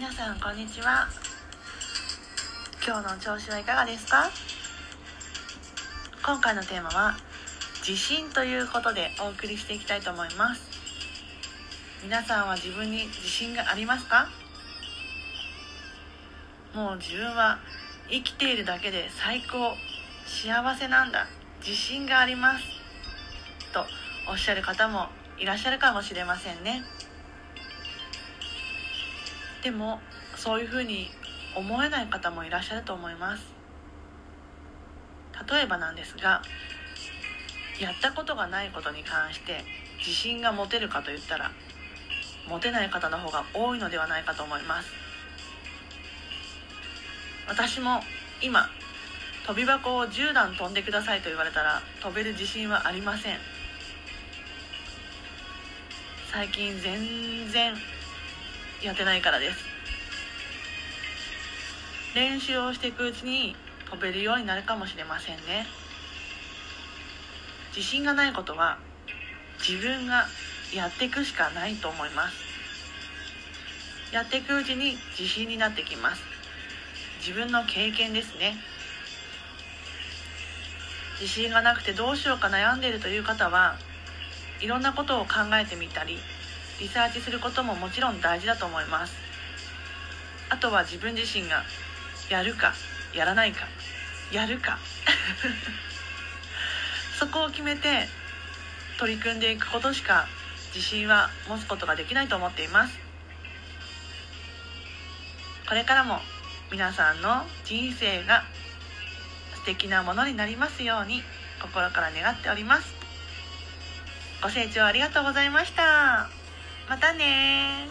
皆さんこんにちは。今日の調子はいかがですか？今回のテーマは自信ということでお送りしていきたいと思います。皆さんは自分に自信がありますか？もう自分は生きているだけで最高幸せなんだ。自信があります。とおっしゃる方もいらっしゃるかもしれませんね。でもそういうふうに思えない方もいらっしゃると思います。例えばなんですがやったことがないことに関して自信が持てるかといったら持てない方の方が多いのではないかと思います。私も今飛び箱を10段飛んでくださいと言われたら飛べる自信はありません。最近全然やってないからです。練習をしていくうちに飛べるようになるかもしれませんね。自信がないことは自分がやっていくしかないと思います。やっていくうちに自信になってきます。自分の経験ですね。自信がなくてどうしようか悩んでいるという方はいろんなことを考えてみたりリサーチすることももちろん大事だと思います。あとは自分自身がやるかやらないかやるか。そこを決めて取り組んでいくことしか自信は持つことができないと思っています。これからも皆さんの人生が素敵なものになりますように心から願っております。ご清聴ありがとうございました。またね